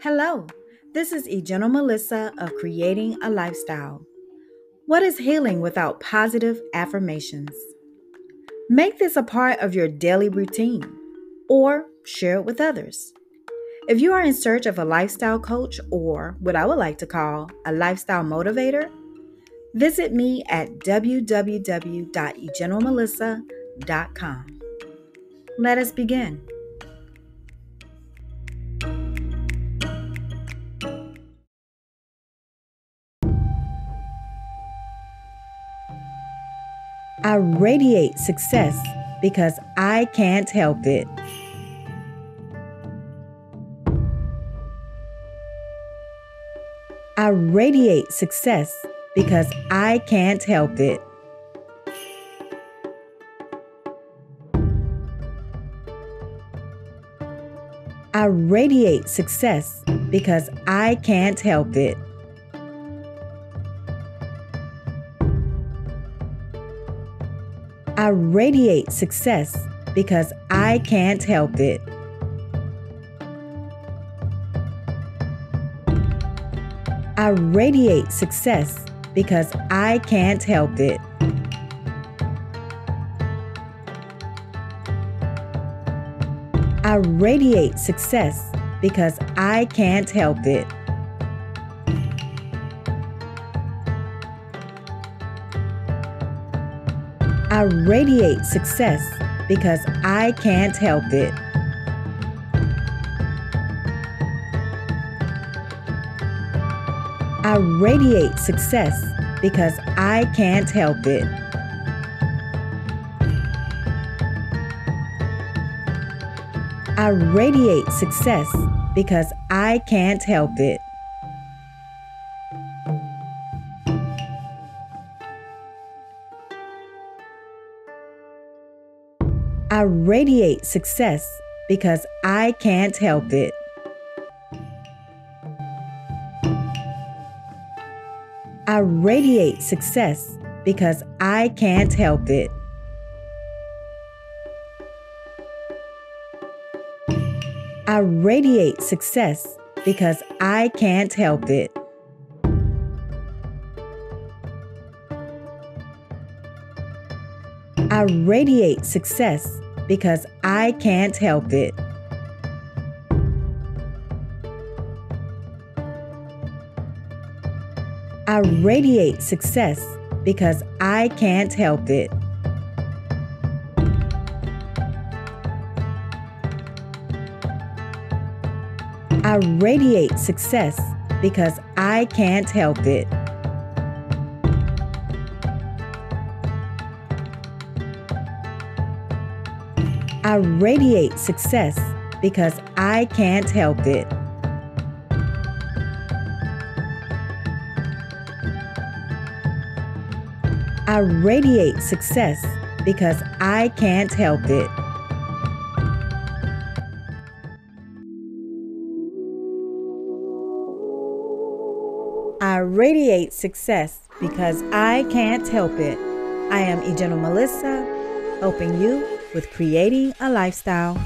Hello, this is Egenal Melissa of Creating a Lifestyle. What is healing without positive affirmations? Make this a part of your daily routine or share it with others. If you are in search of a lifestyle coach or what I would like to call a lifestyle motivator, visit me at www.egeneralmelissa.com. Let us begin. I radiate success because I can't help it. I radiate success because I can't help it. I radiate success because I can't help it. I radiate success because I can't help it. I radiate success because I can't help it. I radiate success because I can't help it. I radiate success because I can't help it. I radiate success because I can't help it. I radiate success because I can't help it. I radiate success because I can't help it. I radiate success because I can't help it. I radiate success because I can't help it. I radiate success because I can't help it. I radiate success because I can't help it. I radiate success because I can't help it. I radiate success because I can't help it. I radiate success because I can't help it. I radiate success because I can't help it. I am Egenal Melissa, helping you with creating a lifestyle